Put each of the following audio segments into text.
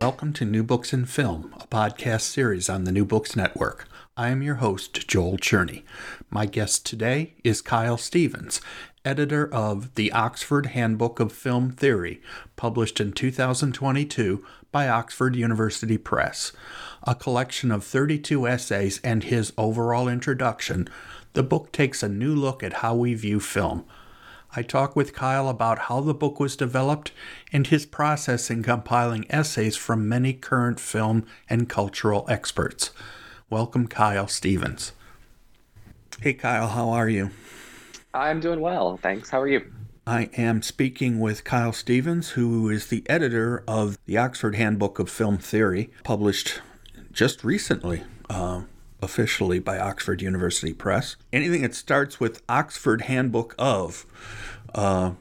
Welcome to New Books in Film, a podcast series on the New Books Network. I am your host, Joel Cherney. My guest today is Kyle Stevens, editor of The Oxford Handbook of Film Theory, published in 2022 by Oxford University Press. A collection of 32 essays and his overall introduction, the book takes a new look at how we view film. I talk with Kyle about how the book was developed and his process in compiling essays from many current film and cultural experts. Welcome, Kyle Stevens. Hey, Kyle, how are you? I'm doing well, thanks. How are you? I am speaking with Kyle Stevens, who is the editor of the Oxford Handbook of Film Theory, published just recently. Uh, officially by Oxford University Press. Anything that starts with Oxford Handbook of uh,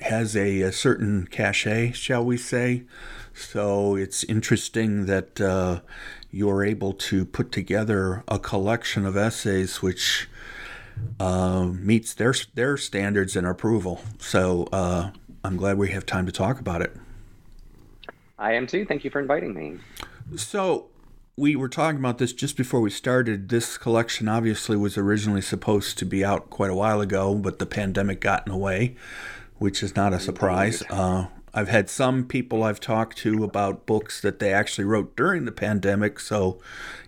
has a, a, certain cachet, shall we say. So it's interesting that uh, you're able to put together a collection of essays which uh, meets their their standards and approval. So uh, I'm glad we have time to talk about it. I am too. Thank you for inviting me. So we were talking about this just before we started. This collection obviously was originally supposed to be out quite a while ago, but the pandemic got in the way, which is not a surprise. Uh, I've had some people I've talked to about books that they actually wrote during the pandemic, so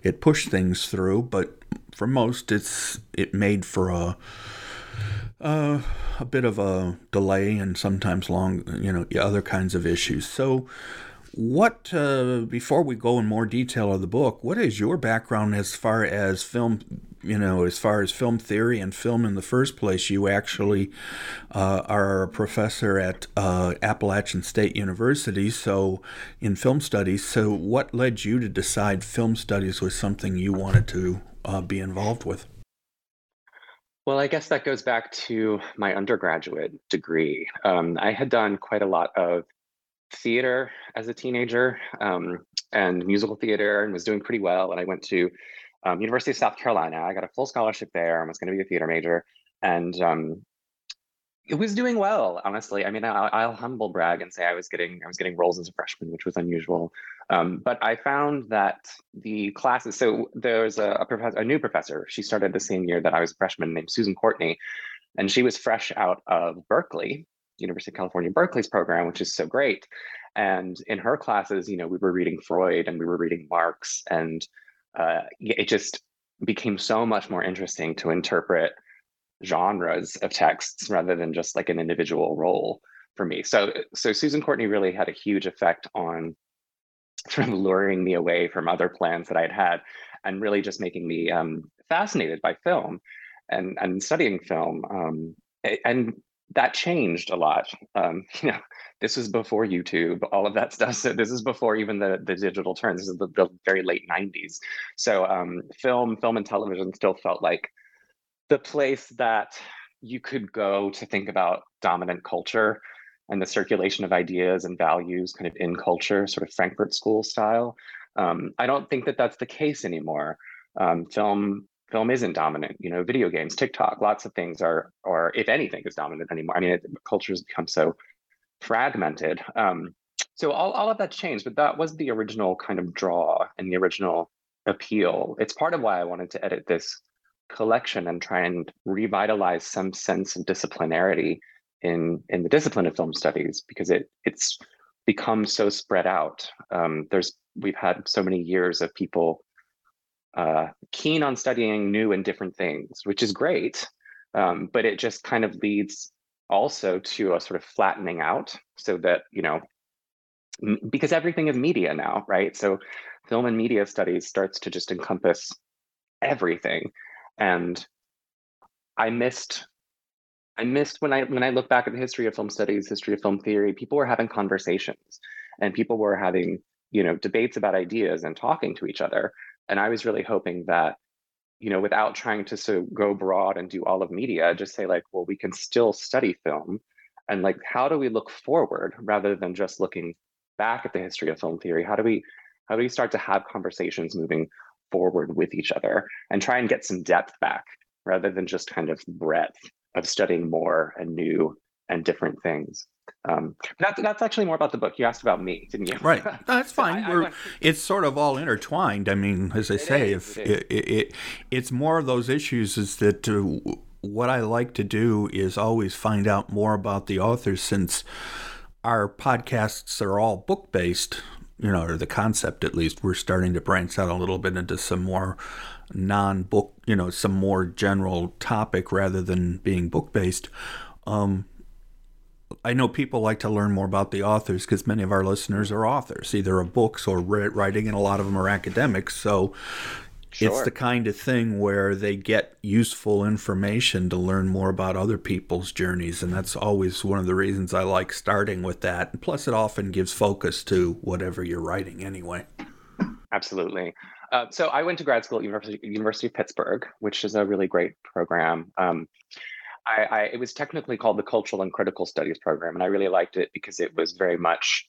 it pushed things through. But for most, it's it made for a uh, a bit of a delay and sometimes long, you know, other kinds of issues. So what, uh, before we go in more detail of the book, what is your background as far as film, you know, as far as film theory and film in the first place? You actually uh, are a professor at uh, Appalachian State University, so in film studies. So, what led you to decide film studies was something you wanted to uh, be involved with? Well, I guess that goes back to my undergraduate degree. Um, I had done quite a lot of theater as a teenager um, and musical theater and was doing pretty well. And I went to um, University of South Carolina. I got a full scholarship there and was going to be a theater major. And um, it was doing well, honestly. I mean, I, will humble brag and say I was getting I was getting roles as a freshman, which was unusual. Um, but I found that the classes. So there was a, a professor, a new professor. She started the same year that I was a freshman, named Susan Courtney, and she was fresh out of Berkeley, University of California, Berkeley's program, which is so great. And in her classes, you know, we were reading Freud and we were reading Marx, and uh, it just became so much more interesting to interpret genres of texts rather than just like an individual role for me. So, so Susan Courtney really had a huge effect on sort of luring me away from other plans that I'd had, and really just making me um, fascinated by film and and studying film. Um, and that changed a lot. Um, you know, this was before YouTube, all of that stuff. So this is before even the the digital turn. This is the, the very late '90s. So um, film, film and television still felt like the place that you could go to think about dominant culture and the circulation of ideas and values kind of in culture, sort of Frankfurt School style. Um, I don't think that that's the case anymore. Um, film film isn't dominant. You know, video games, TikTok, lots of things are, or if anything, is dominant anymore. I mean, it, culture has become so fragmented. Um, so all, all of that's changed, but that was the original kind of draw and the original appeal. It's part of why I wanted to edit this collection and try and revitalize some sense of disciplinarity in in the discipline of film studies because it it's become so spread out. Um, there's we've had so many years of people uh, keen on studying new and different things, which is great, um, but it just kind of leads also to a sort of flattening out, so that you know because everything is media now, right? So film and media studies starts to just encompass everything, and I missed I missed when I when I look back at the history of film studies, history of film theory, people were having conversations and people were having, you know, debates about ideas and talking to each other. And I was really hoping that, you know, without trying to so go broad and do all of media, just say like, well, we can still study film and like how do we look forward rather than just looking back at the history of film theory? How do we how do we start to have conversations moving forward with each other and try and get some depth back rather than just kind of breadth of studying more and new and different things. Um, that, that's actually more about the book. You asked about me, didn't you? Right. that's fine. I, I, it's sort of all intertwined. I mean, as I say, is, if it, it, it, it's more of those issues is that uh, what I like to do is always find out more about the authors since our podcasts are all book based, you know, or the concept at least. We're starting to branch out a little bit into some more non book, you know, some more general topic rather than being book based. Um, I know people like to learn more about the authors because many of our listeners are authors, either of books or writing, and a lot of them are academics. So sure. it's the kind of thing where they get useful information to learn more about other people's journeys. And that's always one of the reasons I like starting with that. And plus, it often gives focus to whatever you're writing anyway. Absolutely. Uh, so I went to grad school at University, University of Pittsburgh, which is a really great program. Um, I, I, it was technically called the Cultural and Critical Studies program, and I really liked it because it was very much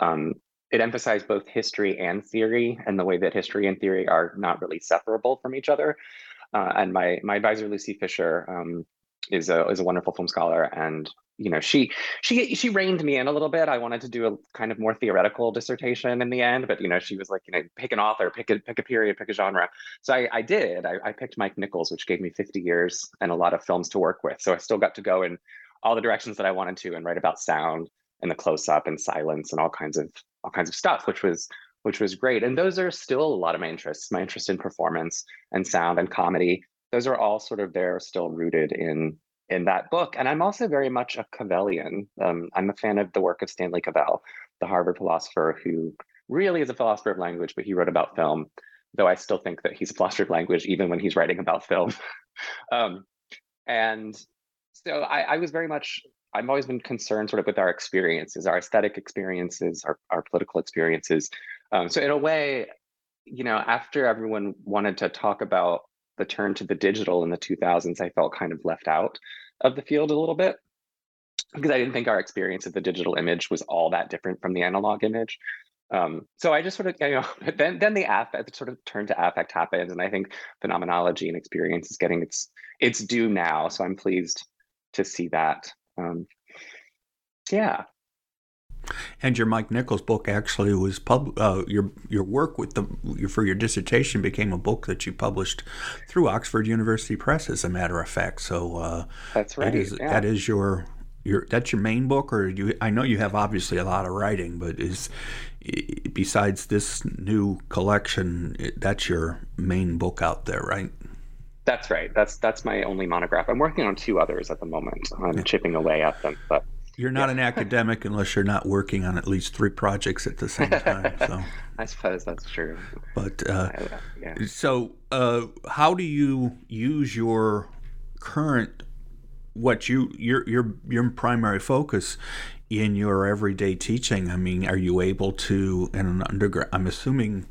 um, it emphasized both history and theory, and the way that history and theory are not really separable from each other. Uh, and my my advisor Lucy Fischer um, is a is a wonderful film scholar, and you know she she she reined me in a little bit. I wanted to do a kind of more theoretical dissertation in the end but you know she was like you know pick an author pick a pick a period pick a genre. So i, I did. I, I picked mike nichols which gave me 50 years and a lot of films to work with. So i still got to go in all the directions that i wanted to and write about sound and the close up and silence and all kinds of all kinds of stuff which was which was great. And those are still a lot of my interests my interest in performance and sound and comedy. Those are all sort of there still rooted in in that book. And I'm also very much a Cavellian. Um, I'm a fan of the work of Stanley Cavell, the Harvard philosopher who really is a philosopher of language, but he wrote about film, though I still think that he's a philosopher of language even when he's writing about film. um, and so I, I, was very much, I've always been concerned sort of with our experiences, our aesthetic experiences, our, our political experiences. Um, so in a way, you know, after everyone wanted to talk about the turn to the digital in the 2000s, I felt kind of left out of the field a little bit because I didn't think our experience of the digital image was all that different from the analog image. Um, so I just sort of, you know, then then the affect sort of turn to affect happens, and I think phenomenology and experience is getting its its due now. So I'm pleased to see that. Um, yeah. And your Mike Nichols book actually was pub. Uh, your your work with the your, for your dissertation became a book that you published through Oxford University Press, as a matter of fact. So uh, that's right. That is, yeah. that is your your that's your main book, or you? I know you have obviously a lot of writing, but is besides this new collection, that's your main book out there, right? That's right. That's that's my only monograph. I'm working on two others at the moment. I'm yeah. chipping away at them, but you're not yeah. an academic unless you're not working on at least three projects at the same time. So I suppose that's true. But uh, yeah. so, uh, how do you use your current what you your your your primary focus in your everyday teaching? I mean, are you able to in an undergrad? I'm assuming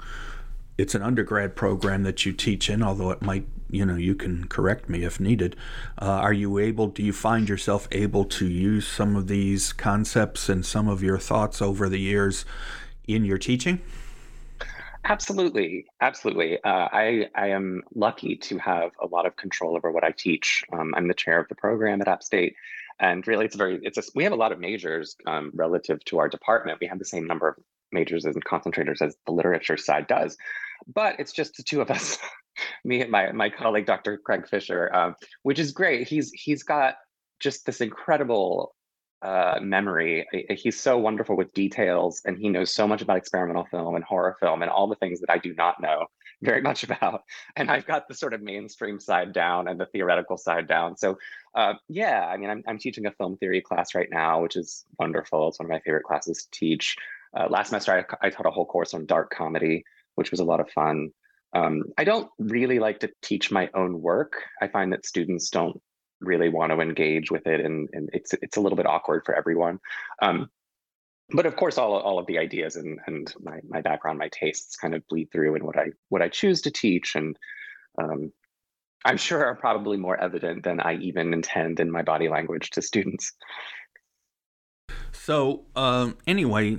it's an undergrad program that you teach in, although it might you know you can correct me if needed. Uh, are you able? Do you find yourself able to use some of these concepts and some of your thoughts over the years in your teaching? Absolutely, absolutely. Uh, I I am lucky to have a lot of control over what I teach. Um, I'm the chair of the program at App State, and really, it's very it's a, we have a lot of majors um, relative to our department. We have the same number of majors and concentrators as the literature side does, but it's just the two of us, me and my my colleague Dr. Craig Fischer, um, which is great. He's he's got just this incredible uh, memory. He's so wonderful with details, and he knows so much about experimental film and horror film and all the things that I do not know very much about. And I've got the sort of mainstream side down and the theoretical side down. So, uh, yeah, I mean, I'm, I'm teaching a film theory class right now, which is wonderful. It's one of my favorite classes to teach. Uh, last semester, I, I, taught a whole course on dark comedy, which was a lot of fun. Um, I don't really like to teach my own work. I find that students don't really want to engage with it and, and it's it's a little bit awkward for everyone um, but of course all, all of the ideas and, and my, my background my tastes kind of bleed through in what i what i choose to teach and um, i'm sure are probably more evident than i even intend in my body language to students so um, anyway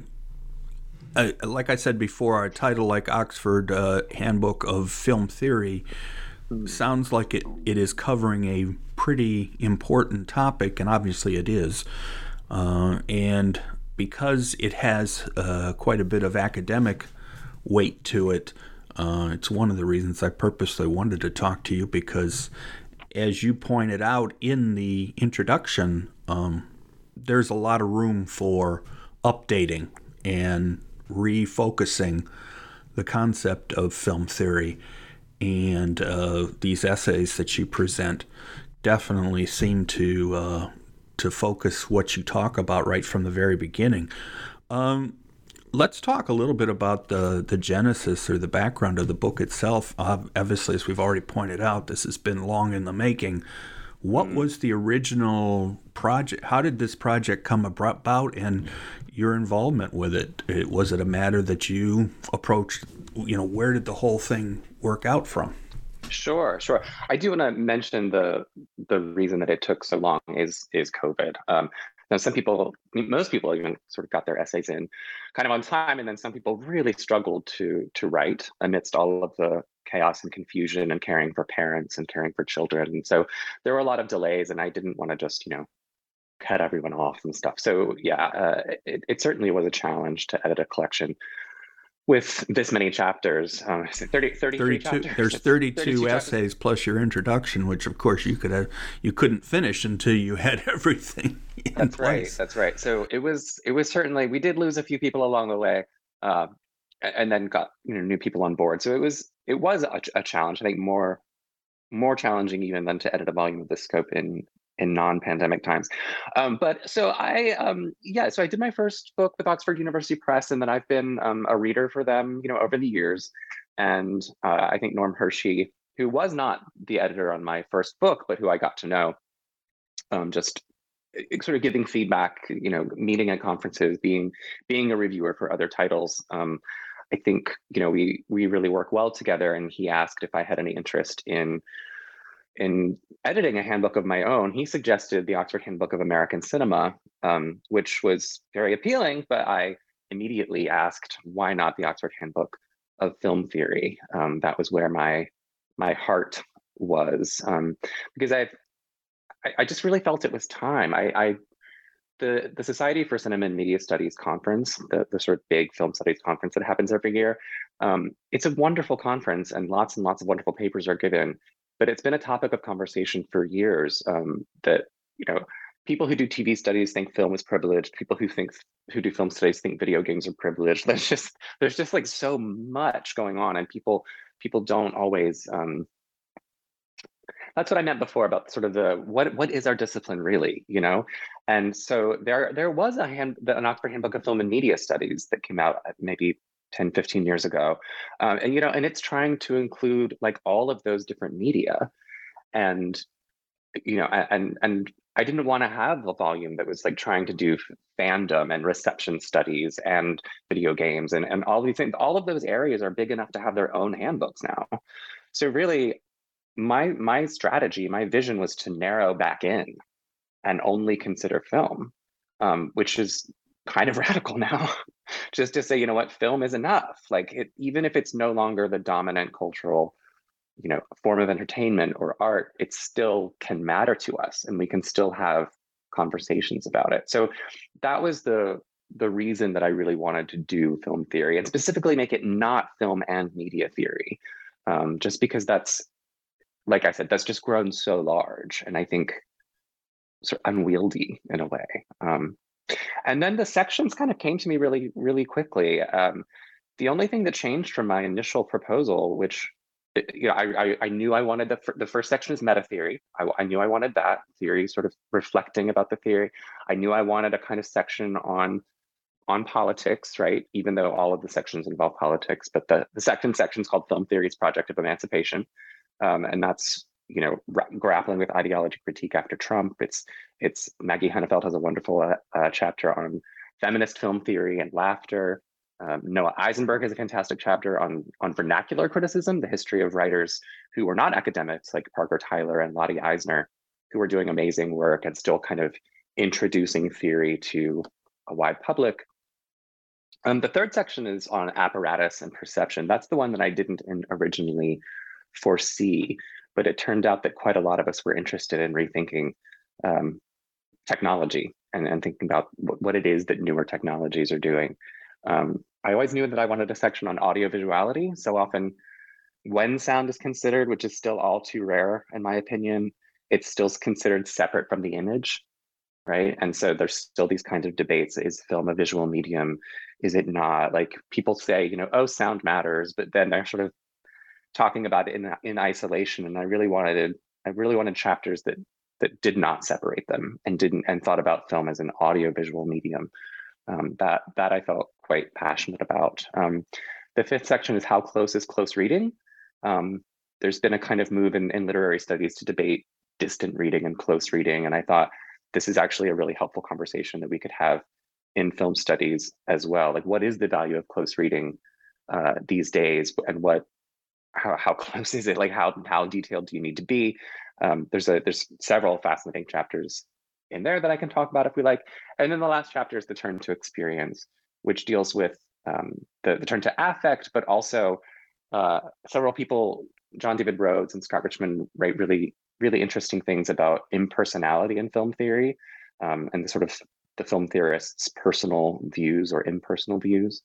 uh, like i said before a title like oxford uh, handbook of film theory sounds like it, it is covering a pretty important topic, and obviously it is. Uh, and because it has uh, quite a bit of academic weight to it, uh, it's one of the reasons I purposely wanted to talk to you because, as you pointed out in the introduction, um, there's a lot of room for updating and refocusing the concept of film theory and uh, these essays that you present definitely seem to uh, to focus what you talk about right from the very beginning. Um, let's talk a little bit about the the genesis or the background of the book itself. Uh, obviously, as we've already pointed out, this has been long in the making. What mm. was the original project? How did this project come about, and your involvement with it? it was it a matter that you approached? You know, where did the whole thing work out from? Sure, sure. I do want to mention the the reason that it took so long is is COVID. Um, now, some people, most people, even sort of got their essays in kind of on time, and then some people really struggled to to write amidst all of the chaos and confusion and caring for parents and caring for children. And so there were a lot of delays, and I didn't want to just you know cut everyone off and stuff. So yeah, uh, it, it certainly was a challenge to edit a collection with this many chapters. Um, 30, 32 chapters. There's 32, 32 essays chapters. plus your introduction, which of course you could have, you couldn't finish until you had everything. that's place. right. That's right. So it was it was certainly we did lose a few people along the way, uh, and then got you know new people on board. So it was it was a, a challenge. I think more more challenging even than to edit a volume of this scope in in non-pandemic times. Um, but so I, um, yeah, so I did my first book with Oxford University Press, and then I've been um, a reader for them, you know, over the years. And uh, I think Norm Hirschy, who was not the editor on my first book, but who I got to know, um, just sort of giving feedback, you know, meeting at conferences, being being a reviewer for other titles. Um, I think you know we we really work well together, and he asked if I had any interest in in editing a handbook of my own, he suggested the Oxford Handbook of American Cinema, um, which was very appealing, but I immediately asked, why not the Oxford Handbook of Film Theory? Um, that was where my my heart was, um, because I've, I, I just really felt it was time. I, I the, the Society for Cinema and Media Studies conference, the, the sort of big film studies conference that happens every year, um, it's a wonderful conference and lots and lots of wonderful papers are given but it's been a topic of conversation for years um, that you know people who do TV studies think film is privileged. People who think who do film studies think video games are privileged. There's just there's just like so much going on, and people people don't always. Um, that's what I meant before about sort of the what what is our discipline really, you know? And so there there was a hand an Oxford Handbook of Film and Media Studies that came out maybe 10 15 years ago um, and you know and it's trying to include like all of those different media and you know and and i didn't want to have a volume that was like trying to do fandom and reception studies and video games and, and all these things all of those areas are big enough to have their own handbooks now. So really my my strategy, my vision was to narrow back in and only consider film, um, which is kind of radical now. Just to say, you know what, film is enough. Like it, even if it's no longer the dominant cultural, you know, form of entertainment or art, it still can matter to us, and we can still have conversations about it. So that was the the reason that I really wanted to do film theory and specifically make it not film and media theory, um, just because that's, like I said, that's just grown so large, and I think sort of unwieldy in a way. Um, and then the sections kind of came to me really, really quickly. Um, the only thing that changed from my initial proposal, which eh, you know, I, I, I knew I wanted the, the first section is meta theory. I, I knew I wanted that theory, sort of reflecting about the theory. I knew I wanted a kind of section on on politics, right? Even though all of the sections involve politics, but the, the second section is called Film Theories Project of Emancipation. Um, and that's you know grappling with ideology critique after Trump. It's it's Maggie Hennefeld has a wonderful uh, uh, chapter on feminist film theory and laughter. Um, Noah Isenberg has a fantastic chapter on on vernacular criticism, the history of writers who were not academics like Parker Tyler and Lotte Eisner, who were doing amazing work and still kind of introducing theory to a wide public. Um, the third section is on apparatus and perception. That's the one that I didn't originally foresee but it turned out that quite a lot of us were interested in rethinking um, technology and, and thinking about what it is that newer technologies are doing. Um, I always knew that I wanted a section on audio visuality. So often, when sound is considered, which is still all too rare, in my opinion, it's still considered separate from the image, right? And so there's still these kinds of debates: is film a visual medium? Is it not? Like people say, you know, oh, sound matters, but then they're sort of talking about it in in isolation and i really wanted i really wanted chapters that that did not separate them and didn't and thought about film as an audio visual medium um, that that i felt quite passionate about. Um, the fifth section is how close is close reading? Um, there's been a kind of move in, in literary studies to debate distant reading and close reading and i thought this is actually a really helpful conversation that we could have in film studies as well. Like what is the value of close reading uh, these days and what how, how close is it? Like how how detailed do you need to be? Um, there's a there's several fascinating chapters in there that i can talk about if we like. And then the last chapter is the turn to experience which deals with um, the, the turn to affect but also uh, several people john david rhodes and scott richmond write really really interesting things about impersonality in film theory um, and the sort of the film theorists personal views or impersonal views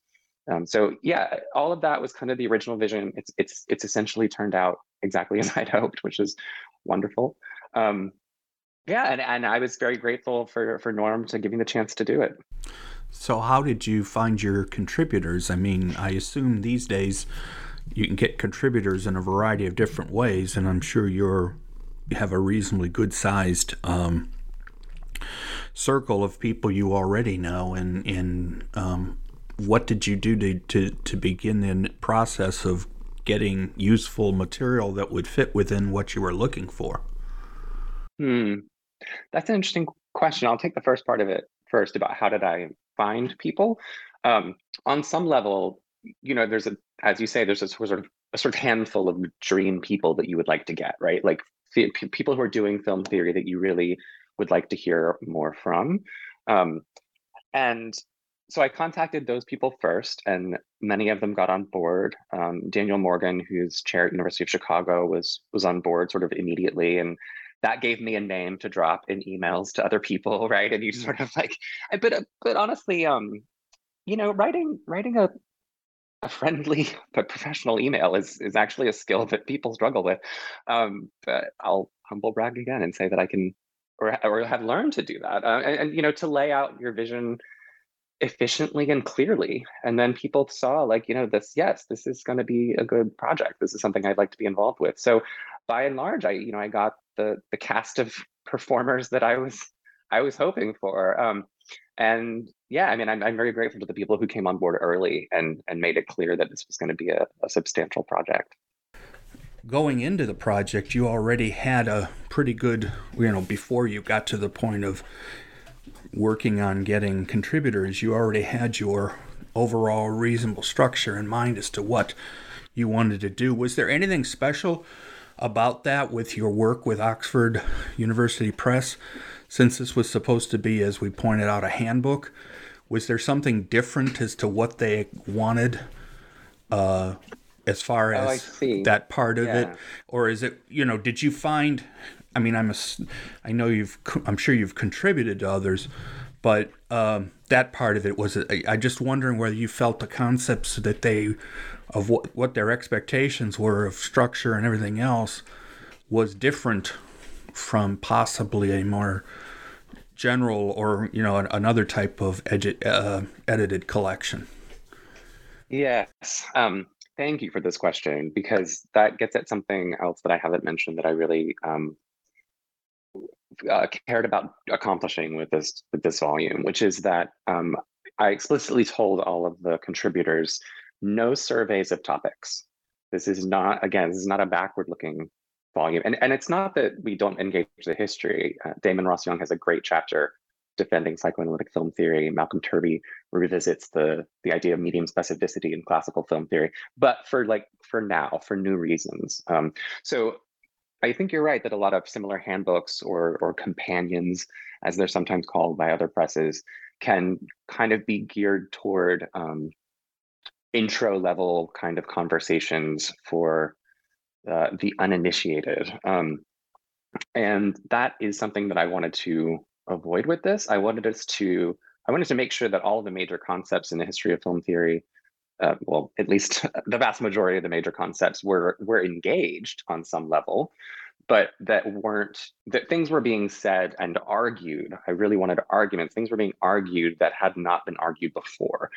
um, so yeah, all of that was kind of the original vision. It's it's it's essentially turned out exactly as I'd hoped, which is wonderful. Um, yeah, and, and I was very grateful for for Norm to give me the chance to do it. So how did you find your contributors? I mean, I assume these days you can get contributors in a variety of different ways, and I'm sure you're you have a reasonably good sized um, circle of people you already know and and um, what did you do to, to, to begin the process of getting useful material that would fit within what you were looking for? Hmm. That's an interesting question. I'll take the first part of it first about how did I find people. Um, on some level, you know, there's a, as you say, there's a sort of a sort of handful of dream people that you would like to get, right? Like people who are doing film theory that you really would like to hear more from. Um, and so I contacted those people first, and many of them got on board. Um, Daniel Morgan, who's chair at University of Chicago, was was on board sort of immediately, and that gave me a name to drop in emails to other people, right? And you sort of like, but uh, but honestly, um, you know, writing writing a a friendly but professional email is is actually a skill that people struggle with. Um, but I'll humble brag again and say that I can or or have learned to do that, uh, and, and you know, to lay out your vision efficiently and clearly. And then people saw like you know this yes this is going to be a good project. This is something i'd like to be involved with. So by and large i you know i got the the cast of performers that i was i was hoping for. Um and yeah i mean i'm, I'm very grateful to the people who came on board early and and made it clear that this was going to be a, a substantial project. Going into the project you already had a pretty good you know before you got to the point of working on getting contributors, you already had your overall reasonable structure in mind as to what you wanted to do. Was there anything special about that with your work with Oxford University Press? Since this was supposed to be, as we pointed out, a handbook, was there something different as to what they wanted uh, as far Oh, as see. that part of it? Or is it, you know, did you find, I mean, I'm, a, I know you've, I'm sure you've contributed to others, but um, that part of it was, I, just wondering whether you felt the concepts that they, of what, what their expectations were of structure and everything else was different from possibly a more general or you know another type of edu- uh, edited collection. Yes. Um, thank you for this question because that gets at something else that I haven't mentioned that I really um, uh, cared about accomplishing with this with this volume, which is that um, I explicitly told all of the contributors no surveys of topics. This is not again. This is not a backward-looking volume, and and it's not that we don't engage the history. Uh, Damon Ross Young has a great chapter defending psychoanalytic film theory. Malcolm Turvey revisits the the idea of medium specificity in classical film theory, but for like for now, for new reasons. Um, so I think you're right that a lot of similar handbooks or or companions, as they're sometimes called by other presses, can kind of be geared toward um, intro level kind of conversations for uh, the uninitiated. Um, and that is something that I wanted to avoid with this. I wanted us to I wanted to make sure that all the major concepts in the history of film theory, uh, well, at least the vast majority of the major concepts were were engaged on some level, but that weren't that things were being said and argued. I really wanted arguments. Things were being argued that had not been argued before,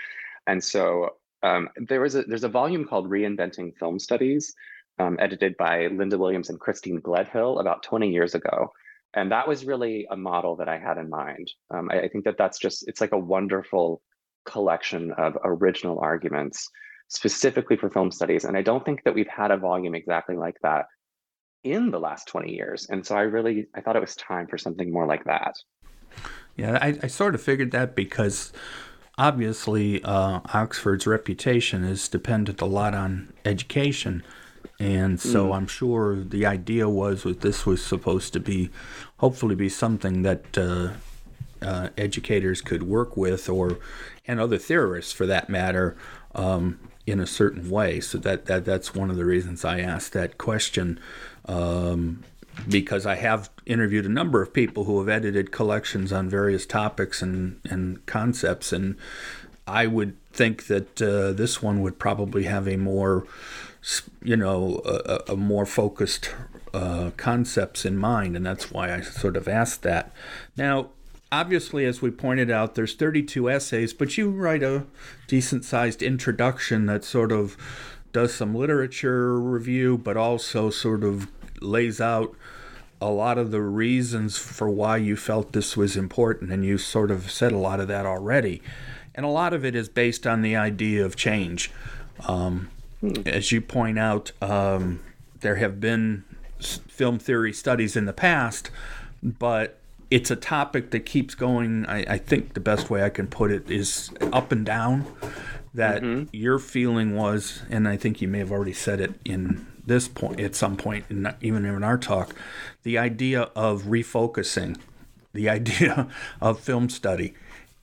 and so um, there was a there's a volume called Reinventing Film Studies, um, edited by Linda Williams and Christine Gledhill about 20 years ago. And that was really a model that I had in mind. Um, I, I think that that's just, it's like a wonderful collection of original arguments specifically for film studies. And I don't think that we've had a volume exactly like that in the last 20 years. And so I really, I thought it was time for something more like that. Yeah, I, I sort of figured that because obviously uh, Oxford's reputation is dependent a lot on education. And so I'm sure the idea was that this was supposed to be, hopefully, be something that uh, uh, educators could work with, or and other theorists for that matter, um, in a certain way. So that, that that's one of the reasons I asked that question, um, because I have interviewed a number of people who have edited collections on various topics and and concepts, and I would think that uh, this one would probably have a more you know, a, a more focused uh, concepts in mind, and that's why I sort of asked that. Now, obviously, as we pointed out, there's 32 essays, but you write a decent-sized introduction that sort of does some literature review, but also sort of lays out a lot of the reasons for why you felt this was important, and you sort of said a lot of that already. And a lot of it is based on the idea of change. Um, as you point out, um, there have been film theory studies in the past, but it's a topic that keeps going. I, I think the best way I can put it is up and down. That mm-hmm. your feeling was, and I think you may have already said it in this point at some point, in, even in our talk, the idea of refocusing, the idea of film study,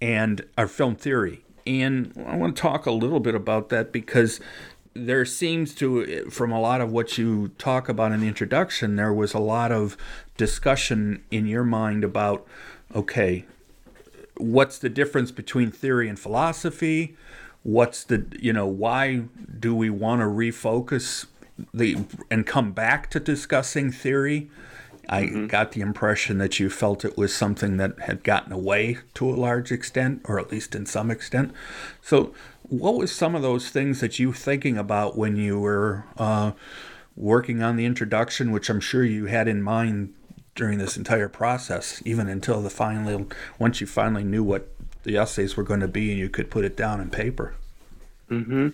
and our film theory. And I want to talk a little bit about that because there seems to, from a lot of what you talk about in the introduction, there was a lot of discussion in your mind about, okay, what's the difference between theory and philosophy? What's the, you know, why do we want to refocus the and come back to discussing theory? I got the impression that you felt it was something that had gotten away to a large extent, or at least in some extent. So, what was some of those things that you were thinking about when you were uh, working on the introduction, which I'm sure you had in mind during this entire process, even until the finally, once you finally knew what the essays were going to be and you could put it down in paper? Mm-hmm.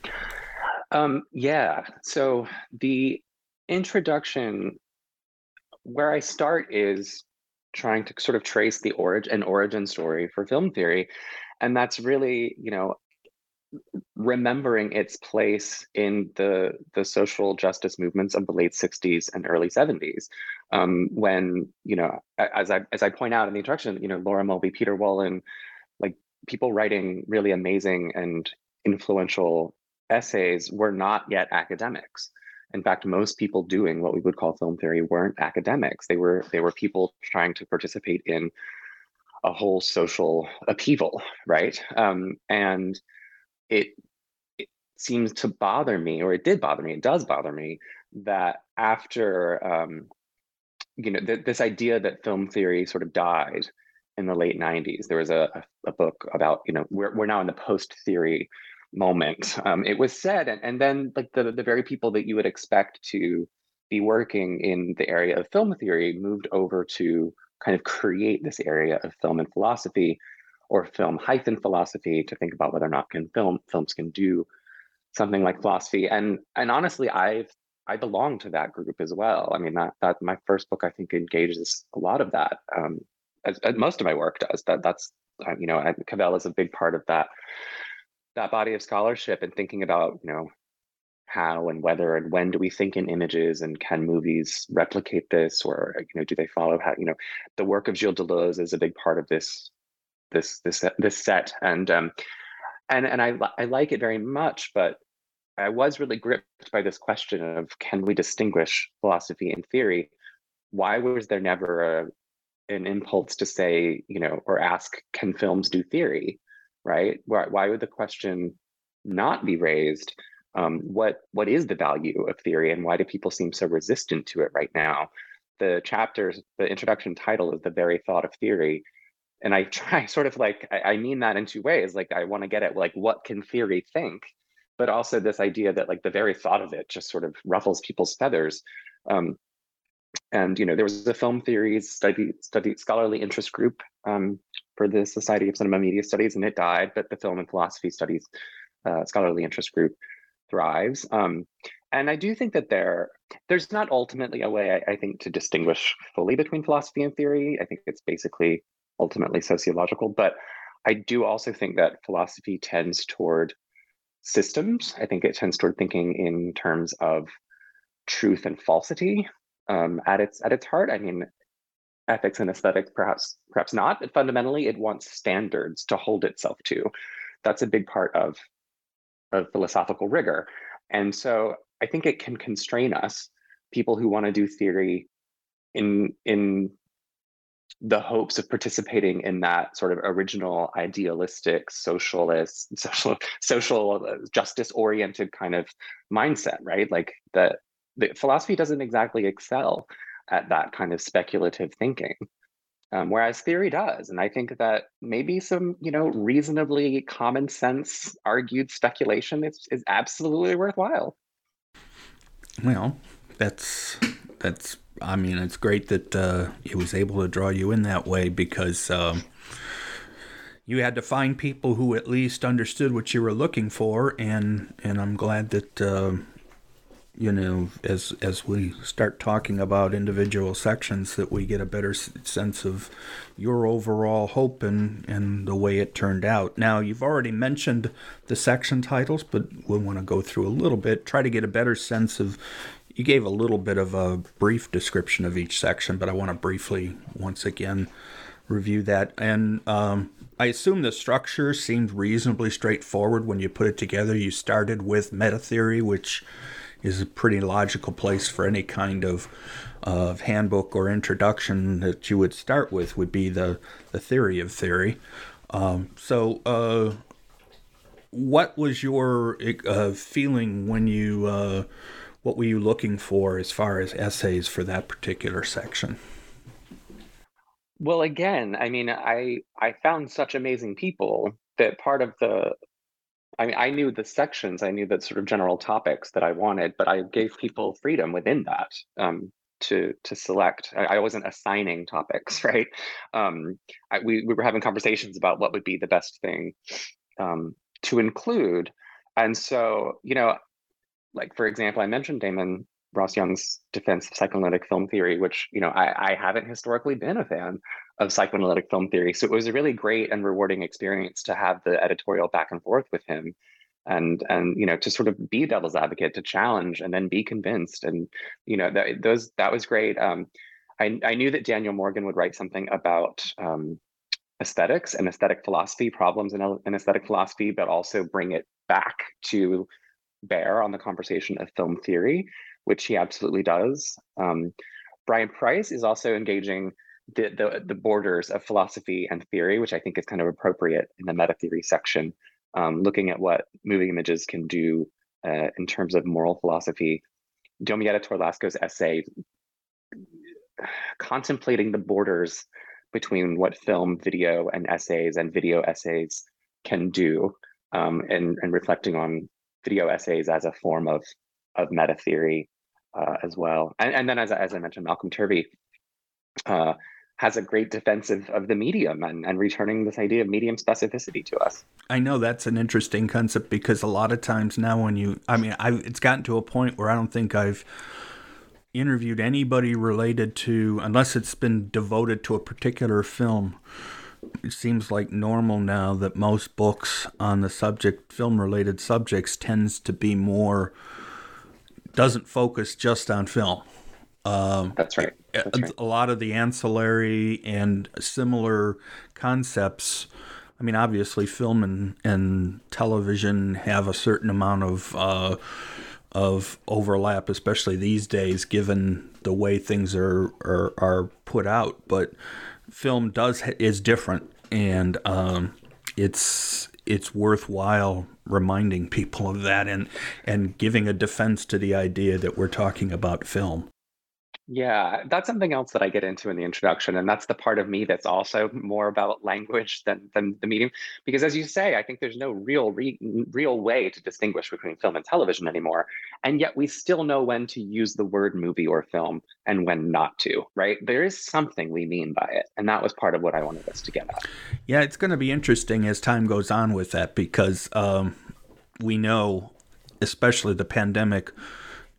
Um, yeah. So the introduction, where I start is trying to sort of trace the origin an origin story for film theory, and that's really, you know, remembering its place in the the social justice movements of the late 60s and early 70s um, when you know as i as i point out in the introduction you know laura mulvey peter wollen like people writing really amazing and influential essays were not yet academics. In fact most people doing what we would call film theory weren't academics. They were they were people trying to participate in a whole social upheaval right? Um, and it, it seems to bother me, or it did bother me, it does bother me, that after, um, you know, th- this idea that film theory sort of died in the late 90s, there was a, a book about, you know, we're, we're now in the post theory moment. Um, it was said, and, and then like the, the very people that you would expect to be working in the area of film theory moved over to kind of create this area of film and philosophy or film hyphen philosophy to think about whether or not can film films can do something like philosophy. And and honestly, I've I belong to that group as well. I mean, that that my first book I think engages a lot of that. Um, as, as most of my work does. That that's um, you know, Cavell is a big part of that that body of scholarship and thinking about you know how and whether and when do we think in images and can movies replicate this or you know do they follow how you know the work of Gilles Deleuze is a big part of this this this this set and um and and I I like it very much but I was really gripped by this question of can we distinguish philosophy and theory? Why was there never a an impulse to say you know or ask can films do theory right? Why, why would the question not be raised? Um, what what is the value of theory and why do people seem so resistant to it right now? The chapters the introduction title is the very thought of theory. And I try sort of like I, I mean that in two ways. Like I want to get at like what can theory think, but also this idea that like the very thought of it just sort of ruffles people's feathers. Um, and you know there was a film theories study study scholarly interest group um, for the Society of Cinema Media Studies, and it died. But the film and philosophy studies uh, scholarly interest group thrives. Um, and I do think that there there's not ultimately a way I, I, think to distinguish fully between philosophy and theory. I think it's basically ultimately sociological. But I do also think that philosophy tends toward systems. I think it tends toward thinking in terms of truth and falsity um, at its at its heart. I mean, ethics and aesthetics perhaps perhaps not, but fundamentally it wants standards to hold itself to. That's a big part of of philosophical rigor, and so I think it can constrain us, people who want to do theory, in in the hopes of participating in that sort of original idealistic socialist social social uh, justice oriented kind of mindset right? Like that the philosophy doesn't exactly excel at that kind of speculative thinking um, whereas theory does. And i think that maybe some you know reasonably common sense argued speculation is, is absolutely worthwhile. Well that's that's I mean, it's great that uh, he was able to draw you in that way because um, you had to find people who at least understood what you were looking for, and and I'm glad that uh, you know as as we start talking about individual sections that we get a better sense of your overall hope and and the way it turned out. Now you've already mentioned the section titles, but we want to go through a little bit, try to get a better sense of you gave a little bit of a brief description of each section, but I want to briefly once again review that. And um, I assume the structure seemed reasonably straightforward when you put it together. You started with meta theory, which is a pretty logical place for any kind of of handbook or introduction that you would start with would be the the theory of theory. Um, so, uh, what was your uh, feeling when you uh, what were you looking for as far as essays for that particular section? Well, again, I mean, I I found such amazing people that part of the I mean, I knew the sections, I knew the sort of general topics that I wanted, but I gave people freedom within that um, to to select. I, I, wasn't assigning topics, right? Um, I, we we were having conversations about what would be the best thing um, to include, and so you know, like for example, I mentioned Damon Ross Young's defense of psychoanalytic film theory, which you know I, I haven't historically been a fan of psychoanalytic film theory, so it was a really great and rewarding experience to have the editorial back and forth with him and and you know to sort of be devil's advocate to challenge and then be convinced. And you know that those that was great. Um, I, I knew that daniel morgan would write something about um, aesthetics and aesthetic philosophy problems in, in aesthetic philosophy but also bring it back to bear on the conversation of film theory which he absolutely does um, brian price is also engaging the, the, the borders of philosophy and theory which i think is kind of appropriate in the meta theory section um, looking at what moving images can do uh, in terms of moral philosophy. Domietta Torlasco's essay contemplating the borders between what film, video, and essays and video essays can do, um, and, and reflecting on video essays as a form of of meta theory uh, as well. And, and then, as, as I mentioned, Malcolm Turvey uh, has a great defense of, of the medium and, and returning this idea of medium specificity to us. I know that's an interesting concept because a lot of times now when you, I mean, I it's gotten to a point where I don't think I've interviewed anybody related to, unless it's been devoted to a particular film. It seems like normal now that most books on the subject, film related subjects, tends to be more, doesn't focus just on film um, That's right. That's right. A lot of the ancillary and similar concepts. I mean, obviously, film and, and television have a certain amount of uh, of overlap, especially these days, given the way things are are, are put out. But film does is different, and um, it's it's worthwhile reminding people of that and and giving a defense to the idea that we're talking about film. Yeah, that's something else that I get into in the introduction, and that's the part of me that's also more about language than than the medium. Because as you say, I think there's no real re, real way to distinguish between film and television anymore, and yet we still know when to use the word movie or film and when not to. Right? There is something we mean by it, and that was part of what I wanted us to get at. Yeah, it's going to be interesting as time goes on with that because um, we know, especially the pandemic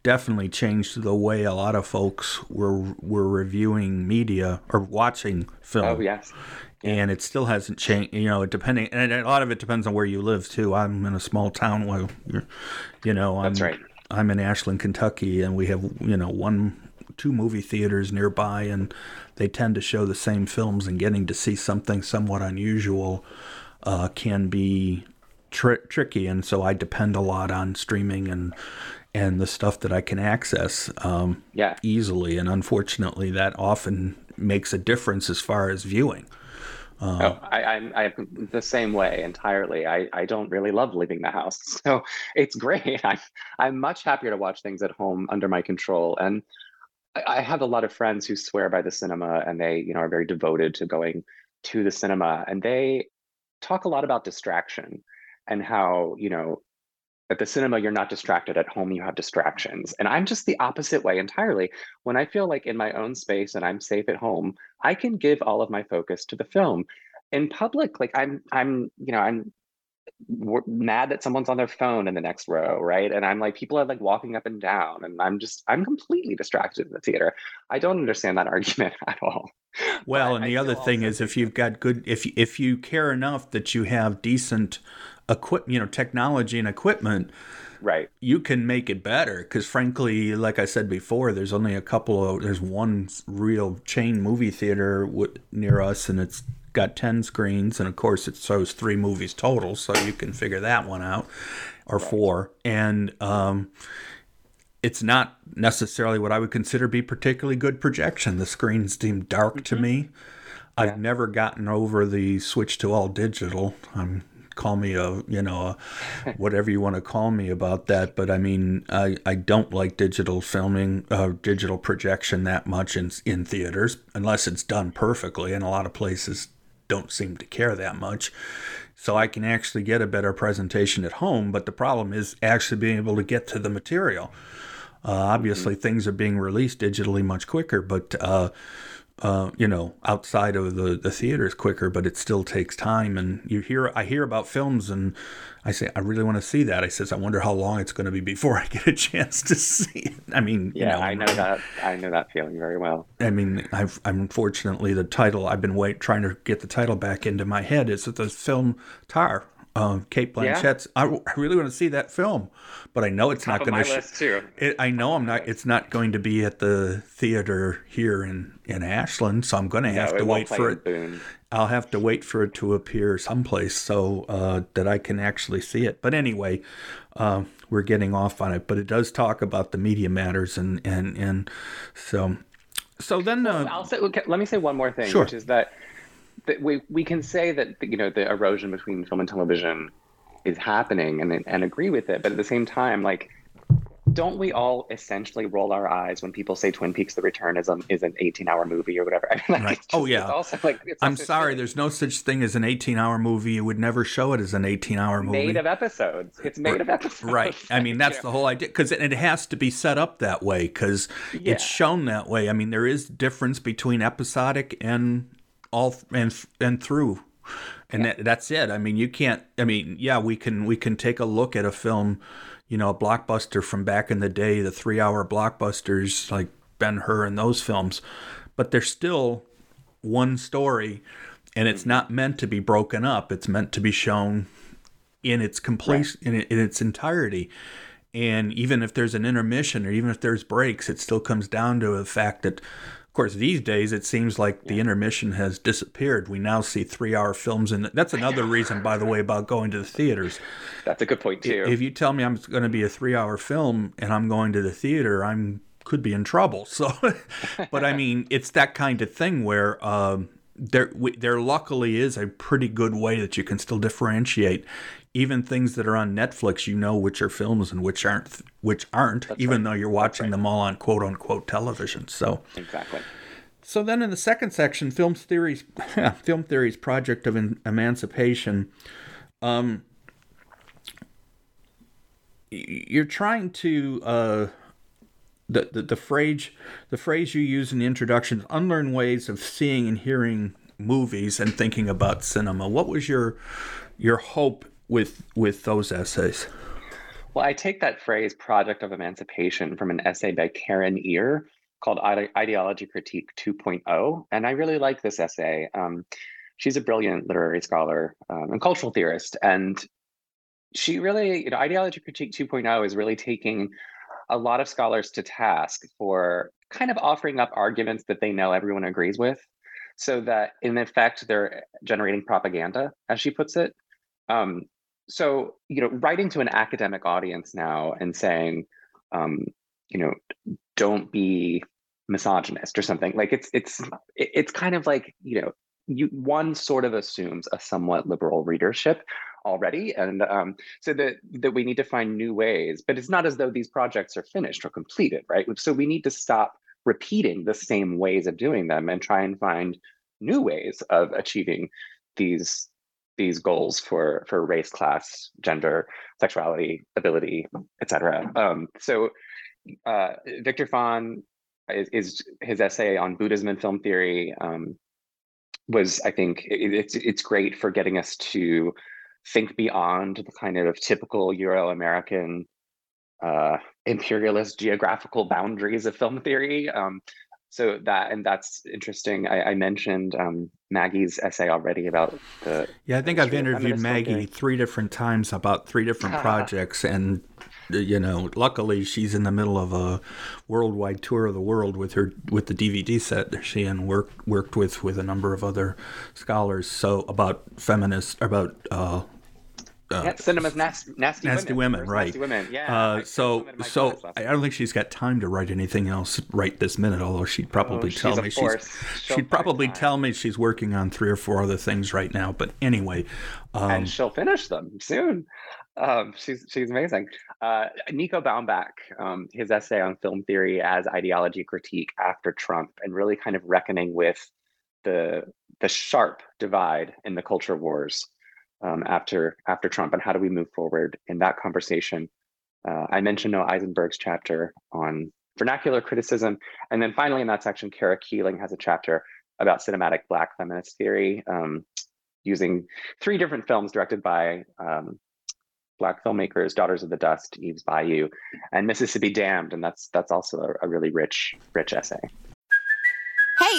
definitely changed the way a lot of folks were were reviewing media or watching film. Oh yes. And it still hasn't changed, you know. Depending, and a lot of it depends on where you live too. I'm in a small town where, you know, I'm, That's right. I'm in Ashland, Kentucky, and we have, you know, one, two movie theaters nearby, and they tend to show the same films. And getting to see something somewhat unusual uh, can be tri- tricky, and so I depend a lot on streaming and and the stuff that I can access um, yeah. easily. And unfortunately, that often makes a difference as far as viewing. Oh, I, I'm, I'm the same way entirely. I, I don't really love leaving the house, so it's great. I'm I'm much happier to watch things at home under my control. And I, I have a lot of friends who swear by the cinema, and they you know are very devoted to going to the cinema, and they talk a lot about distraction and how you know at the cinema you're not distracted at home you have distractions. And i'm just the opposite way entirely. When i feel like in my own space and i'm safe at home i can give all of my focus to the film. In public like i'm i'm you know i'm mad that someone's on their phone in the next row right? And i'm like people are like walking up and down and i'm just i'm completely distracted in the theater. I don't understand that argument at all. Well but and the other thing is if you've got good if if you care enough that you have decent equip you know technology and equipment right. you can make it better. Because frankly like i said before there's only a couple of there's one real chain movie theater w- near us and it's got 10 screens and of course it shows three movies total so you can figure that one out or four. And um, it's not necessarily what i would consider be particularly good projection. The screens seem dark mm-hmm. to me. I've never gotten over the switch to all digital. I'm call me a you know a, whatever you want to call me about that but i mean i i don't like digital filming uh, digital projection that much in in theaters unless it's done perfectly and a lot of places don't seem to care that much so i can actually get a better presentation at home but the problem is actually being able to get to the material uh, obviously mm-hmm. things are being released digitally much quicker but uh, uh, you know, outside of the, the theaters quicker, but it still takes time. And you hear, I hear about films and I say, I really want to see that. I says, I wonder how long it's going to be before I get a chance to see it. I mean, yeah, you know, I know that. I know that feeling very well. I mean, I've, I'm unfortunately the title, I've been wait, trying to get the title back into my head is that the film Tar um, Cate Blanchett's. Yeah. I, I, really want to see that film, but I know it's Top not going to. Sh- It, I know I'm not. It's not going to be at the theater here in in Ashland, so I'm going to have no, to wait for it. Boone. I'll have to wait for it to appear someplace so uh, that I can actually see it. But anyway, uh, we're getting off on it. But it does talk about the media matters, and and and so so then. Uh, I'll say, let me say one more thing, sure. which is that that we we can say that you know the erosion between film and television is happening and and agree with it, but at the same time, like, don't we all essentially roll our eyes when people say Twin Peaks: The Return is an is an eighteen hour movie or whatever? I mean, like, right. Oh, just, oh yeah. Also, like, I'm sorry. There's no such thing as an eighteen hour movie. You would never show it as an eighteen hour movie. Made of episodes. It's made of episodes. Right. I mean, that's the whole idea because it has to be set up that way because yeah. it's shown that way. I mean, there is difference between episodic and all and and through. And yeah. that, that's it. I mean you can't i mean yeah we can we can take a look at a film you know a blockbuster from back in the day the three hour blockbusters like ben hur and those films but they're still one story and it's mm-hmm. not meant to be broken up. It's meant to be shown in its complete right. in, in its entirety. And even if there's an intermission or even if there's breaks it still comes down to the fact that of course, these days it seems like the intermission has disappeared. We now see three-hour films, and that's another reason, by the way, about going to the theaters. That's a good point too. If you tell me I'm going to be a three-hour film and I'm going to the theater, I'm could be in trouble. So, but I mean, it's that kind of thing where um, there we, there luckily is a pretty good way that you can still differentiate even things that are on Netflix, you know which are films and which aren't, which aren't, That's even right. though you're watching right. them all on quote unquote television. So exactly. So then, in the second section, film theories, film theories, project of emancipation. Um, you're trying to uh, the, the the phrase the phrase you use in the introduction is unlearn ways of seeing and hearing movies and thinking about cinema. What was your your hope with with those essays? Well, I take that phrase "project of emancipation" from an essay by Karen Ear called "Ideology Critique 2.0," and I really like this essay. Um, she's a brilliant literary scholar um, and cultural theorist, and she really, you know, Ideology Critique 2.0 is really taking a lot of scholars to task for kind of offering up arguments that they know everyone agrees with so that in effect they're generating propaganda as she puts it um, so you know writing to an academic audience now and saying um, you know don't be misogynist or something like it's it's it's kind of like you know you one sort of assumes a somewhat liberal readership already and um, so that that we need to find new ways but it's not as though these projects are finished or completed right? So we need to stop repeating the same ways of doing them and try and find new ways of achieving these these goals for for race, class, gender, sexuality, ability, etc. Um, so uh, Victor Fan is, is, his essay on Buddhism and film theory um, was, I think, it, it's it's great for getting us to think beyond the kind of typical Euro American uh, imperialist geographical boundaries of film theory. Um, so that and that's interesting. I, I mentioned um, Maggie's essay already about the. Yeah, I think I've interviewed Maggie three different times about three different projects, and uh, you know, luckily she's in the middle of a worldwide tour of the world with her with the DVD set that she and worked worked with with a number of other scholars. So about feminist about uh, uh, cinema's nasty, nasty, nasty women, women right? Nasty women, yeah. Uh, so, so I don't think she's got time to write anything else right this minute. Although she'd probably oh, tell me she's, she'd probably tell me she's working on three or four other things right now. But anyway, um, and she'll finish them soon. Um, she's she's amazing. Uh, Nico Baumbach, um, his essay on film theory as ideology critique after Trump, and really kind of reckoning with the the sharp divide in the culture wars um, after after Trump, and how do we move forward in that conversation? Uh, I mentioned Noah Isenberg's chapter on vernacular criticism, and then finally in that section, Kara Keeling has a chapter about cinematic Black feminist theory, um, using three different films directed by um, Black filmmakers: Daughters of the Dust, Eve's Bayou, and Mississippi Damned, and that's that's also a, a really rich rich essay.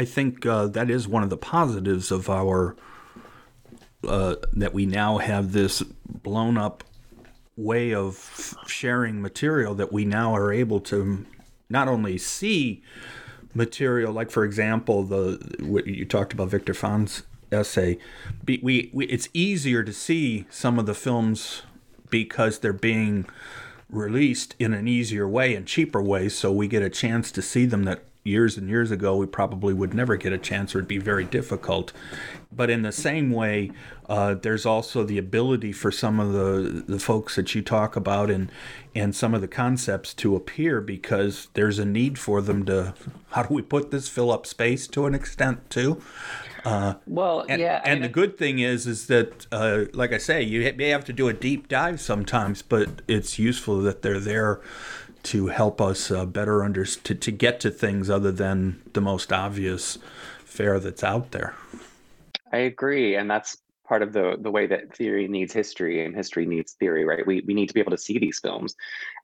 I think uh, that is one of the positives of our uh, that we now have this blown up way of sharing material that we now are able to not only see material like for example the what you talked about Victor Fan's essay we, we it's easier to see some of the films because they're being released in an easier way and cheaper way so we get a chance to see them that years and years ago we probably would never get a chance or it'd be very difficult. But in the same way uh, there's also the ability for some of the the folks that you talk about and and some of the concepts to appear because there's a need for them to how do we put this fill up space to an extent too? Uh, well, and, yeah, and the good thing is, is that, uh, like I say, you may have to do a deep dive sometimes, but it's useful that they're there to help us uh, better understand to, to get to things other than the most obvious fare that's out there. I agree, and that's part of the the way that theory needs history and history needs theory, right? We we need to be able to see these films.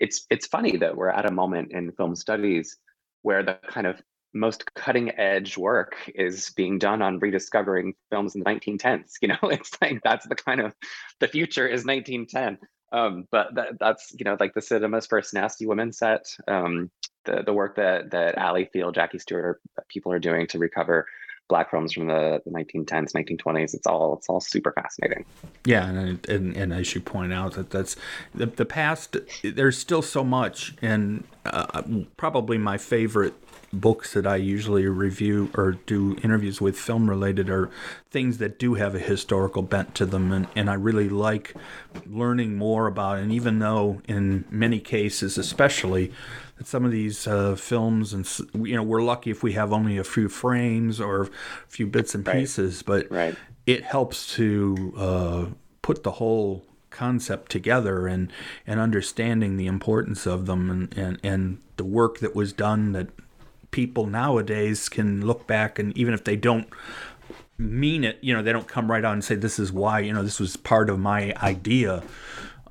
It's it's funny that we're at a moment in film studies where the kind of most cutting edge work is being done on rediscovering films in the 1910s. You know, it's like that's the kind of the future is 1910. Um, but that, that's you know like the cinema's first nasty women set. Um, the the work that that Ali Field, Jackie Stewart, are, people are doing to recover black films from the, the 1910s 1920s it's all it's all super fascinating yeah and, and and as you point out that that's the, the past there's still so much and uh, probably my favorite books that I usually review or do interviews with film related are things that do have a historical bent to them. And, and I really like learning more about it. And even though in many cases, especially, that some of these uh, films and you know we're lucky if we have only a few frames or a few bits and pieces, right. but right. it helps to uh, put the whole concept together and and understanding the importance of them and, and and the work that was done that people nowadays can look back and even if they don't mean it, you know, they don't come right on and say this is why, you know, this was part of my idea.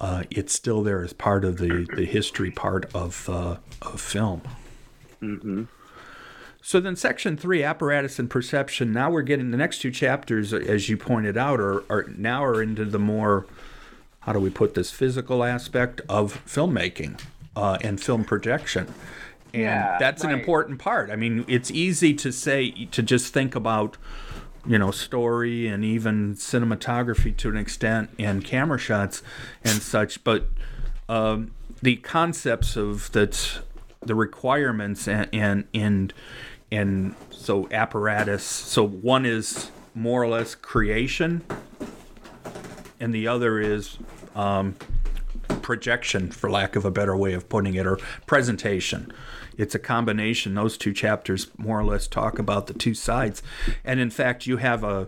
Uh, it's still there as part of the, the history part of, uh, of film. Mm-hmm. So then, section three, apparatus and perception. Now we're getting the next two chapters, as you pointed out, are, are now are into the more, how do we put this, physical aspect of filmmaking uh, and film projection and yeah, that's right. an important part. I mean, it's easy to say to just think about you know story and even cinematography to an extent and camera shots and such, but um, the concepts of that the requirements and and and, and so apparatus. So one is more or less creation, and the other is um, projection, for lack of a better way of putting it, or presentation it's a combination. Those two chapters more or less talk about the two sides, and in fact, you have a,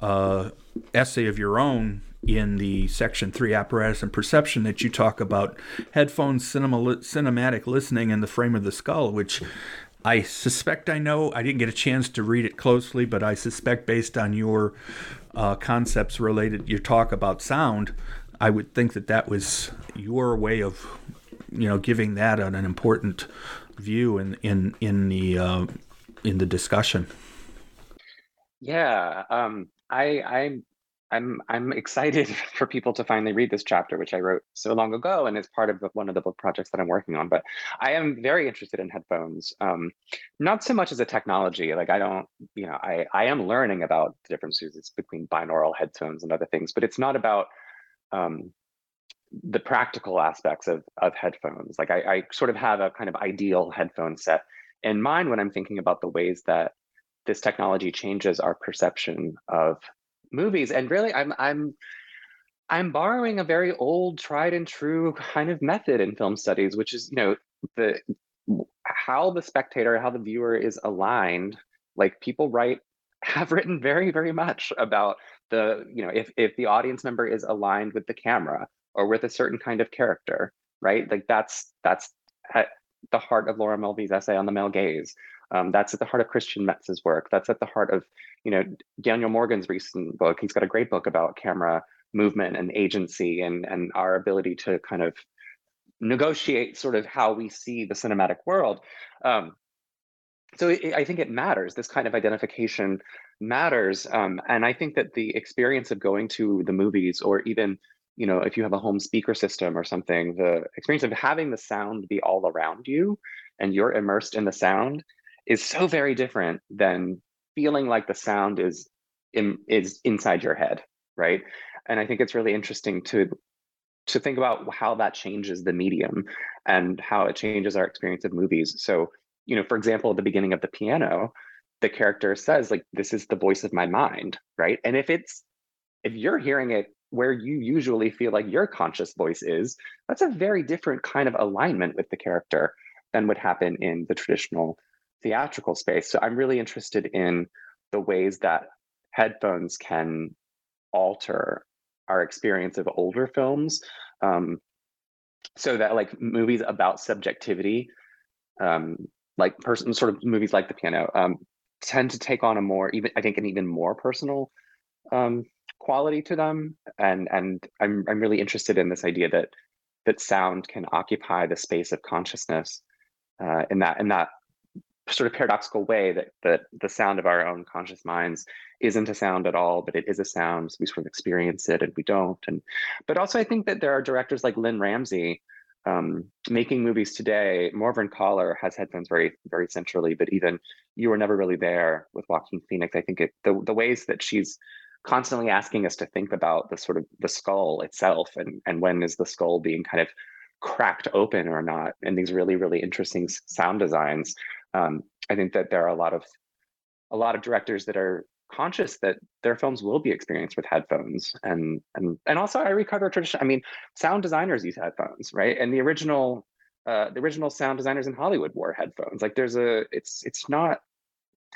a essay of your own in the section three apparatus and perception that you talk about headphones, cinema, cinematic listening, and the frame of the skull, which I suspect I know. I didn't get a chance to read it closely, but I suspect based on your uh, concepts related, your talk about sound, I would think that that was your way of, you know, giving that an, an important view in in in the uh, in the discussion. Yeah, um, I I'm I'm I'm excited for people to finally read this chapter, which I wrote so long ago, and is part of one of the book projects that I'm working on. But I am very interested in headphones, um, not so much as a technology. Like I don't, you know, I I am learning about the differences between binaural headphones and other things, but it's not about um, the practical aspects of of headphones. Like I, I sort of have a kind of ideal headphone set in mind when I'm thinking about the ways that this technology changes our perception of movies. And really, I'm I'm I'm borrowing a very old, tried and true kind of method in film studies, which is you know the how the spectator, how the viewer is aligned Like people write have written very very much about the you know if if the audience member is aligned with the camera or with a certain kind of character right? Like that's that's at the heart of laura mulvey's essay on the male gaze. Um, that's at the heart of christian metz's work. That's at the heart of you know daniel morgan's recent book. He's got a great book about camera movement and agency and and our ability to kind of negotiate sort of how we see the cinematic world. Um, so it, I think it matters. This kind of identification matters, um, and I think that the experience of going to the movies, or even you know, if you have a home speaker system or something, the experience of having the sound be all around you and you're immersed in the sound is so very different than feeling like the sound is in, is inside your head, right? And I think it's really interesting to to think about how that changes the medium and how it changes our experience of movies. So you know, for example, at the beginning of the piano, the character says, like, this is the voice of my mind, right? And if it's, if you're hearing it where you usually feel like your conscious voice is, that's a very different kind of alignment with the character than would happen in the traditional theatrical space. So I'm really interested in the ways that headphones can alter our experience of older films. Um, so that like movies about subjectivity um, like person sort of movies like the piano um, tend to take on a more even I think an even more personal um, quality to them, and and I'm I'm really interested in this idea that that sound can occupy the space of consciousness uh, in that in that sort of paradoxical way that that the sound of our own conscious minds isn't a sound at all, but it is a sound. So we sort of experience it and we don't. And but also I think that there are directors like Lynne Ramsay um, making movies today, Morvern Callar has headphones very, very centrally, but even you were never really there with Joaquin Phoenix. I think it, the, the ways that she's constantly asking us to think about the sort of the skull itself and, and when is the skull being kind of cracked open or not, and these really, really interesting sound designs. Um, I think that there are a lot of a lot of directors that are conscious that their films will be experienced with headphones and and and also I recover tradition. I mean, sound designers use headphones, right? And the original uh, the original sound designers in Hollywood wore headphones. Like there's a it's it's not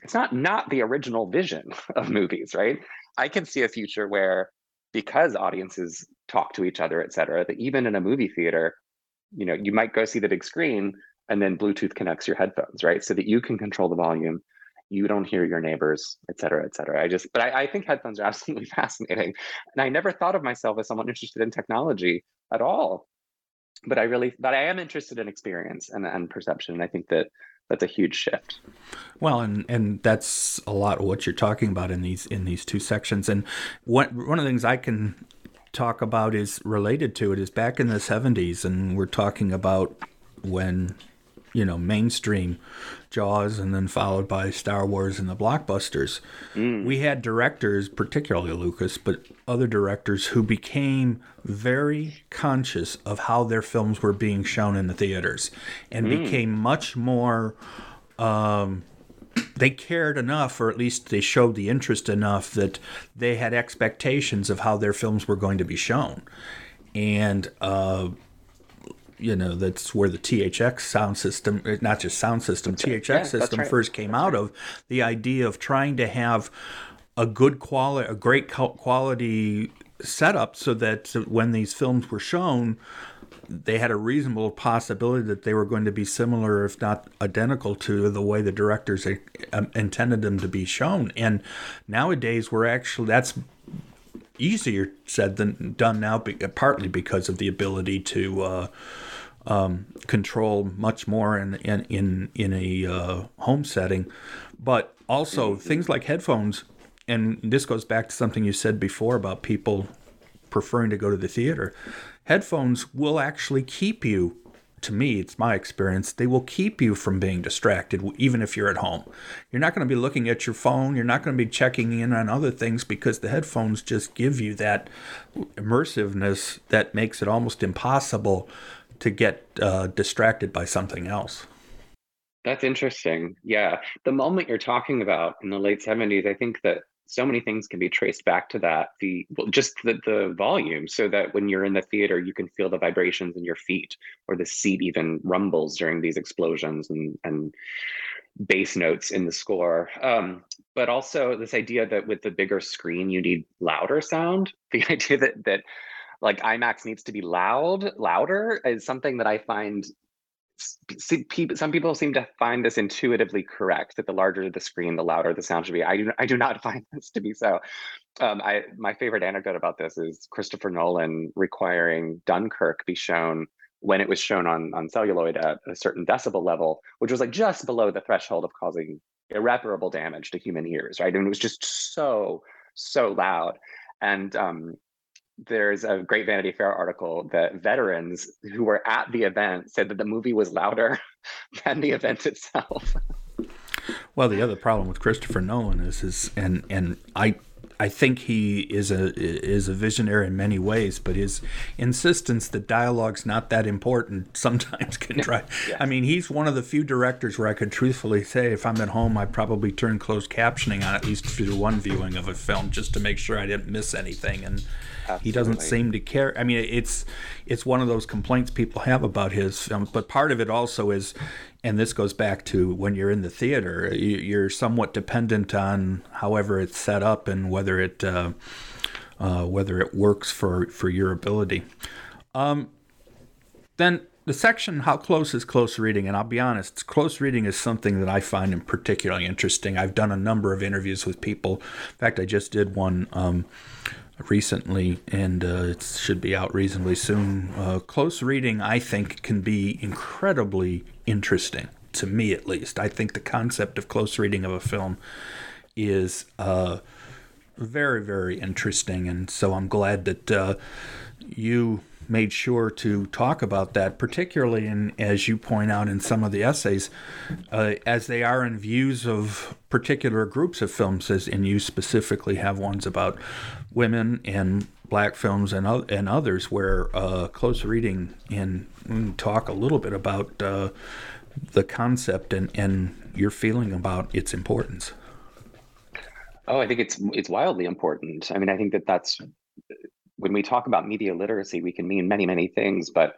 it's not not the original vision of movies, right? I can see a future where because audiences talk to each other, et cetera, that even in a movie theater, you know, you might go see the big screen and then Bluetooth connects your headphones, right? So that you can control the volume you don't hear your neighbors, et cetera, et cetera. I just, but I, I, think headphones are absolutely fascinating. And I never thought of myself as someone interested in technology at all. But I really, but I am interested in experience and, and perception. And I think that that's a huge shift. Well, and and that's a lot of what you're talking about in these in these two sections. And one one of the things I can talk about is related to it is back in the 70s, and we're talking about when you know mainstream Jaws and then followed by Star Wars and the blockbusters. Mm. We had directors, particularly Lucas, but other directors who became very conscious of how their films were being shown in the theaters and mm. became much more. Um, they cared enough, or at least they showed the interest enough that they had expectations of how their films were going to be shown. And uh, you know that's where the THX sound system, not just sound system, that's THX yeah, system right. first came that's out right. of. The idea of trying to have a good quality, a great quality setup, so that when these films were shown, they had a reasonable possibility that they were going to be similar, if not identical, to the way the directors eh, um, intended them to be shown. And nowadays, we're actually that's easier said than done now, partly because of the ability to. Uh, um, control much more in in in, in a uh, home setting, but also things like headphones. And this goes back to something you said before about people preferring to go to the theater. Headphones will actually keep you. To me, it's my experience. They will keep you from being distracted, even if you're at home. You're not going to be looking at your phone. You're not going to be checking in on other things because the headphones just give you that immersiveness that makes it almost impossible to get uh, distracted by something else. That's interesting. Yeah. The moment you're talking about in the late 70s, I think that so many things can be traced back to that the well, just the, the volume so that when you're in the theater you can feel the vibrations in your feet or the seat even rumbles during these explosions and and bass notes in the score um, but also this idea that with the bigger screen you need louder sound the idea that that like imax needs to be loud louder is something that i find some people seem to find this intuitively correct that the larger the screen, the louder the sound should be. I do, I do not find this to be so. Um, I, my favorite anecdote about this is Christopher Nolan requiring Dunkirk be shown when it was shown on, on celluloid at a certain decibel level, which was like just below the threshold of causing irreparable damage to human ears, right? And it was just so, so loud. And um, there's a great Vanity Fair article that veterans who were at the event said that the movie was louder than the event itself. Well, the other problem with Christopher Nolan is is and and I I think he is a is a visionary in many ways, but his insistence that dialogue's not that important sometimes can try. yes. I mean, he's one of the few directors where I could truthfully say, if I'm at home, I probably turn closed captioning on at least through one viewing of a film just to make sure I didn't miss anything. And Absolutely. He doesn't seem to care. I mean, it's it's one of those complaints people have about his but part of it also is, and this goes back to when you're in the theater, you're somewhat dependent on however it's set up and whether it uh, uh, whether it works for for your ability. Um, then the section how close is close reading and i'll be honest close reading is something that i find particularly interesting i've done a number of interviews with people in fact i just did one um, recently, and uh, it should be out reasonably soon. Uh, close reading, I think, can be incredibly interesting to me, at least. I think the concept of close reading of a film is uh, very, very interesting, and so I'm glad that uh, you made sure to talk about that, particularly in, as you point out in some of the essays, uh, as they are in views of particular groups of films, as and you specifically have ones about women and black films and and others, where uh, close reading and talk a little bit about uh, the concept and, and your feeling about its importance. Oh, I think it's it's wildly important. I mean, I think that that's when we talk about media literacy, we can mean many, many things. But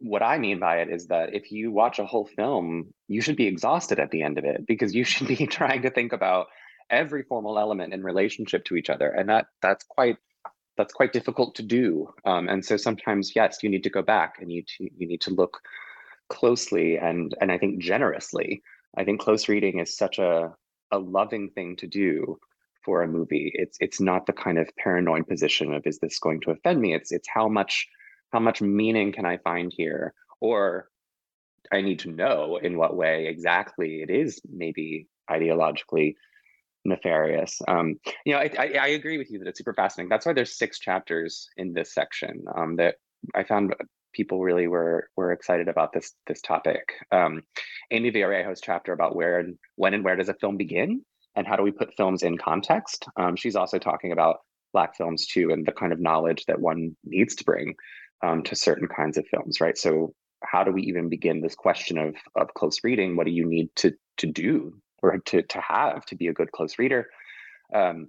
what I mean by it is that if you watch a whole film, you should be exhausted at the end of it because you should be trying to think about every formal element in relationship to each other, and that that's quite that's quite difficult to do. Um, and so sometimes, yes, you need to go back and you to, you need to look closely and and I think generously. I think close reading is such a a loving thing to do for a movie. It's it's not the kind of paranoid position of is this going to offend me? It's it's how much how much meaning can I find here? Or I need to know in what way exactly it is maybe ideologically nefarious. Um, you know, I, I, I, agree with you that it's super fascinating. That's why there's six chapters in this section um, that I found people really were were excited about this this topic. Um, Amy Villarejo's chapter about where and when and where does a film begin and how do we put films in context. Um, she's also talking about Black films too, and the kind of knowledge that one needs to bring um, to certain kinds of films, right? So, how do we even begin this question of of close reading? What do you need to to do or to to have to be a good close reader? Um,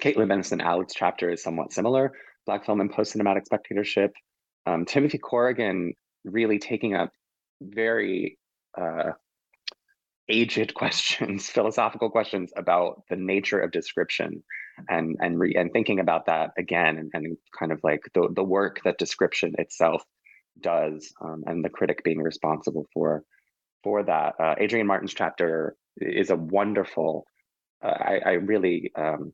Caetlin Benson-Allott's chapter is somewhat similar. Black film and post cinematic spectatorship. Um, Timothy Corrigan really taking up very uh, aged questions, philosophical questions about the nature of description, and and re, and thinking about that again, and, and kind of like the the work that description itself does, um, and the critic being responsible for for that. Uh, Adrian Martin's chapter is a wonderful. Uh, I, I really. Um,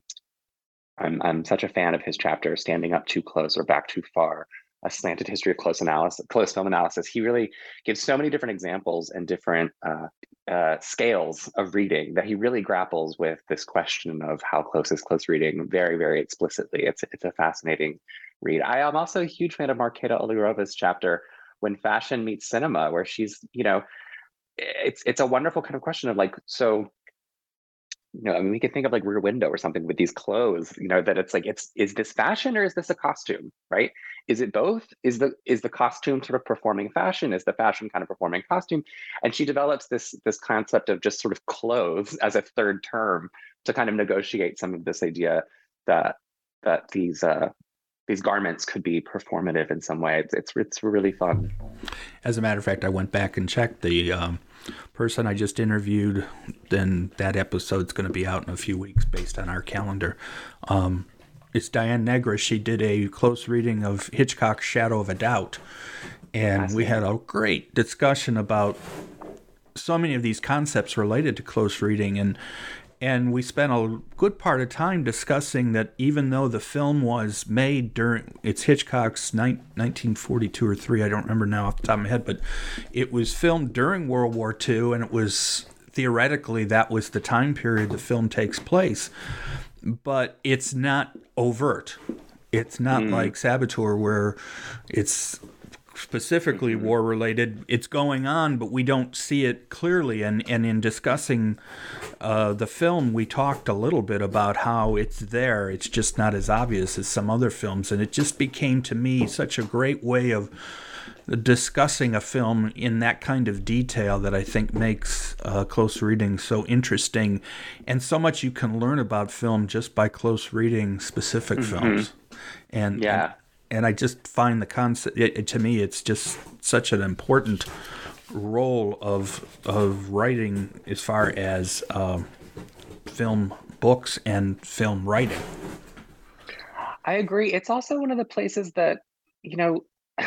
I'm, I'm such a fan of his chapter, standing up too close or back too far, a slanted history of close analysis, close film analysis. He really gives so many different examples and different uh, uh, scales of reading that he really grapples with this question of how close is close reading very, very explicitly. It's it's a fascinating read. I am also a huge fan of Marketa Uhlirova's chapter when fashion meets cinema, where she's you know, it's it's a wonderful kind of question of like so you know, I mean, we could think of like Rear Window or something with these clothes, you know, that it's like, it's is this fashion or is this a costume, right? Is it both? Is the is the costume sort of performing fashion? Is the fashion kind of performing costume? And she develops this this concept of just sort of clothes as a third term to kind of negotiate some of this idea that that these uh, these garments could be performative in some way. It's, it's, it's really fun. As a matter of fact, I went back and checked the um, person I just interviewed. Then that episode's going to be out in a few weeks based on our calendar. Um, it's Diane Negra. She did a close reading of Hitchcock's Shadow of a Doubt, and we had a great discussion about so many of these concepts related to close reading and and we spent a good part of time discussing that even though the film was made during it's Hitchcock's ni- 1942 or 3 I don't remember now off the top of my head but it was filmed during World War II and it was theoretically that was the time period the film takes place but it's not overt it's not mm. like Saboteur where it's specifically war related. It's going on, but we don't see it clearly. And, and in discussing uh, the film, we talked a little bit about how it's there. It's just not as obvious as some other films. And it just became to me such a great way of discussing a film in that kind of detail that I think makes uh, close reading so interesting. And so much you can learn about film just by close reading specific mm-hmm. films. And, yeah. And, I just find the concept it, it, to me it's just such an important role of of writing as far as uh, film books and film writing. I agree. It's also one of the places that you know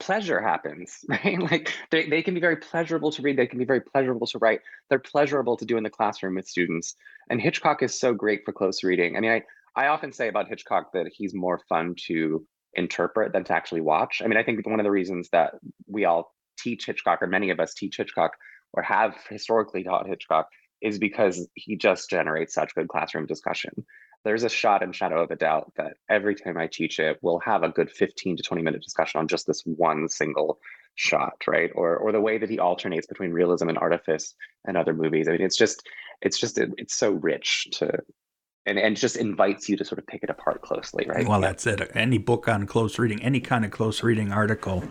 pleasure happens, right? Like they, they can be very pleasurable to read, they can be very pleasurable to write. They're pleasurable to do in the classroom with students. And Hitchcock is so great for close reading. I mean, I I often say about Hitchcock that he's more fun to interpret than to actually watch. I mean, I think one of the reasons that we all teach Hitchcock, or many of us teach Hitchcock, or have historically taught Hitchcock, is because he just generates such good classroom discussion. There's a shot in Shadow of a Doubt that every time I teach it, we'll have a good 15 to 20 minute discussion on just this one single shot, right? Or or the way that he alternates between realism and artifice and other movies. I mean, it's just it's just it's so rich to and, and just invites you to sort of pick it apart closely, right? Well, that's it. Any book on close reading, any kind of close reading article,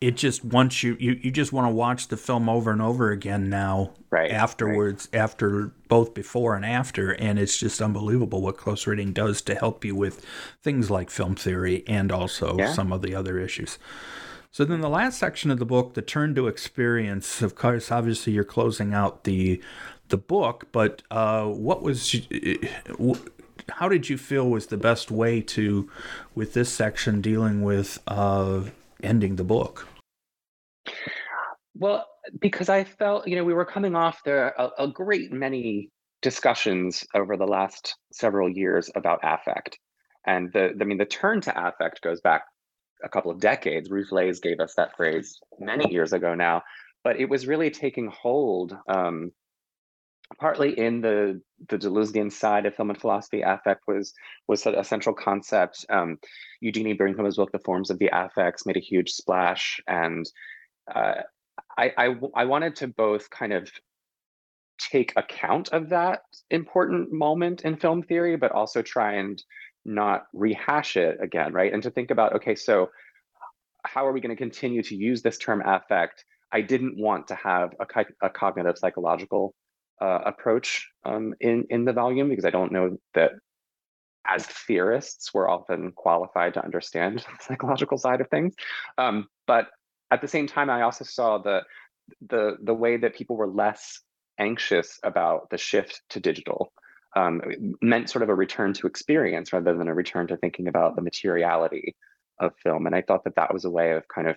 it just once you you, you just want to watch the film over and over again now right afterwards right. after both before and after and it's just unbelievable what close reading does to help you with things like film theory and also yeah. some of the other issues so then the last section of the book the turn to experience of course obviously you're closing out the the book, but uh, what was how did you feel was the best way to, with this section dealing with uh, ending the book? Well, because I felt you know we were coming off there a, a great many discussions over the last several years about affect, and the I mean the turn to affect goes back a couple of decades. Ruth Leys gave us that phrase many years ago now, but it was really taking hold um, partly in the the Deleuzian side of film and philosophy, affect was was a central concept. Um, Eugenie Brinkema's book, The Forms of the Affects, made a huge splash, and uh, I, I I wanted to both kind of take account of that important moment in film theory, but also try and not rehash it again, right? And to think about, okay, so how are we going to continue to use this term affect? I didn't want to have a, a cognitive psychological uh, approach um, in in the volume because I don't know that as theorists we're often qualified to understand the psychological side of things. Um, but at the same time, I also saw the the the way that people were less anxious about the shift to digital um, meant sort of a return to experience rather than a return to thinking about the materiality of film. And I thought that that was a way of kind of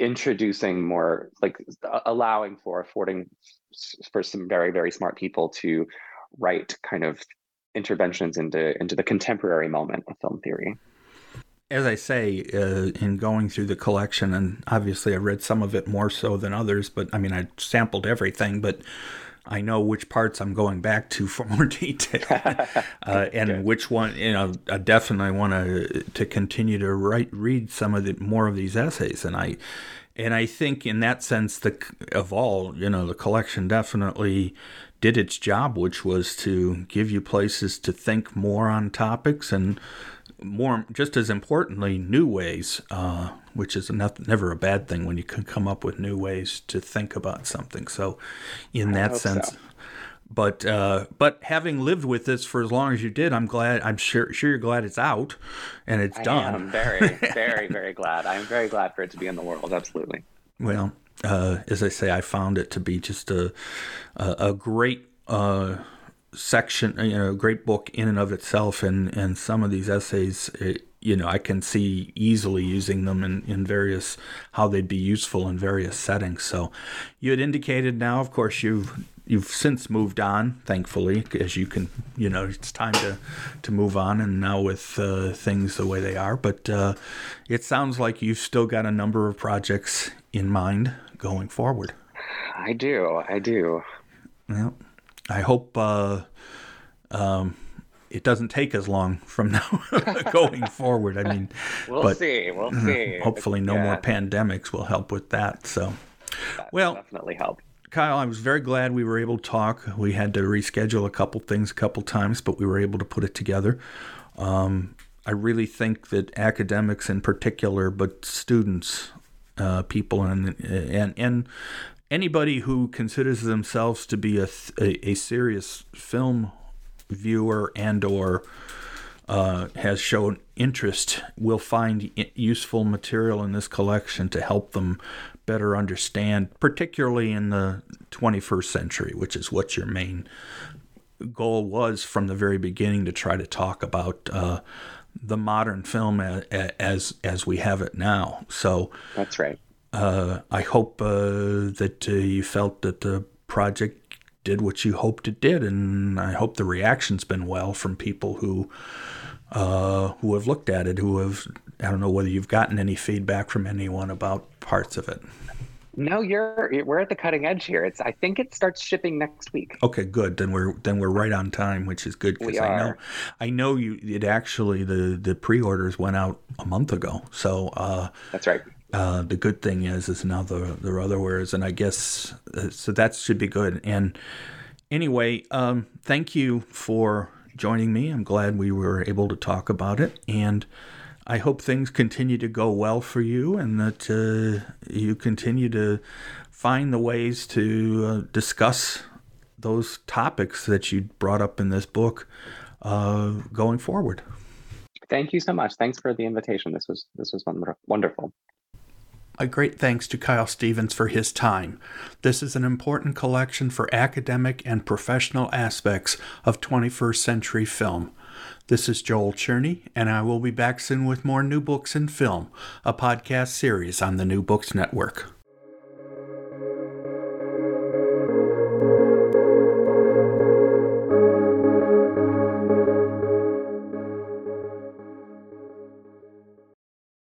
introducing more like allowing for affording for some very very smart people to write kind of interventions into into the contemporary moment of film theory. As I say, uh, in going through the collection, and obviously I read some of it more so than others, but I mean, I sampled everything, but I know which parts I'm going back to for more detail, uh, and Good. which one, you know, I definitely want to to continue to write, read some of the more of these essays, and I, and I think in that sense, the of all, you know, the collection definitely did its job, which was to give you places to think more on topics and more, just as importantly, new ways, uh, which is not, never a bad thing when you can come up with new ways to think about something. So, in that sense, so. but uh, but having lived with this for as long as you did, I'm glad. I'm sure sure you're glad it's out and it's I done. I'm very very very glad. I'm very glad for it to be in the world. Absolutely. Well, uh, as I say, I found it to be just a a, a great uh, section, you know, a great book in and of itself, and and some of these essays. It, you know, I can see easily using them in, in various, how they'd be useful in various settings. So you had indicated now, of course, you've, you've since moved on, thankfully, as you can, you know, it's time to, to move on and now with uh, things the way they are. But uh, it sounds like you've still got a number of projects in mind going forward. I do. I do. Well, I hope uh, um, it doesn't take as long from now going forward. I mean, we'll but, see. We'll mm-hmm. see. Hopefully, no yeah. more pandemics will help with that. So, that well, definitely help. Kyle, I was very glad we were able to talk. We had to reschedule a couple things a couple times, but we were able to put it together. Um, I really think that academics in particular, but students, uh, people, and and and anybody who considers themselves to be a, a, a serious film viewer and or uh, has shown interest will find useful material in this collection to help them better understand, particularly in the 21st century, which is what your main goal was from the very beginning to try to talk about uh, the modern film as, as as we have it now. So that's right. Uh, I hope uh, that uh, you felt that the project did what you hoped it did, and I hope the reaction's been well from people who uh, who have looked at it. Who have I don't know whether you've gotten any feedback from anyone about parts of it. No, you're we're at the cutting edge here. It's I think it starts shipping next week. Okay, good. Then we're then we're right on time, which is good because I know I know you it actually the the pre-orders went out a month ago. So uh, That's right. Uh, the good thing is, is now there, there are other wares, and I guess uh, so that should be good. And anyway, um, thank you for joining me. I'm glad we were able to talk about it, and I hope things continue to go well for you, and that uh, you continue to find the ways to uh, discuss those topics that you brought up in this book uh, going forward. Thank you so much. Thanks for the invitation. This was this was wonderful. A great thanks to Kyle Stevens for his time. This is an important collection for academic and professional aspects of 21st century film. This is Joel Cherney, and I will be back soon with more New Books in Film, a podcast series on the New Books Network.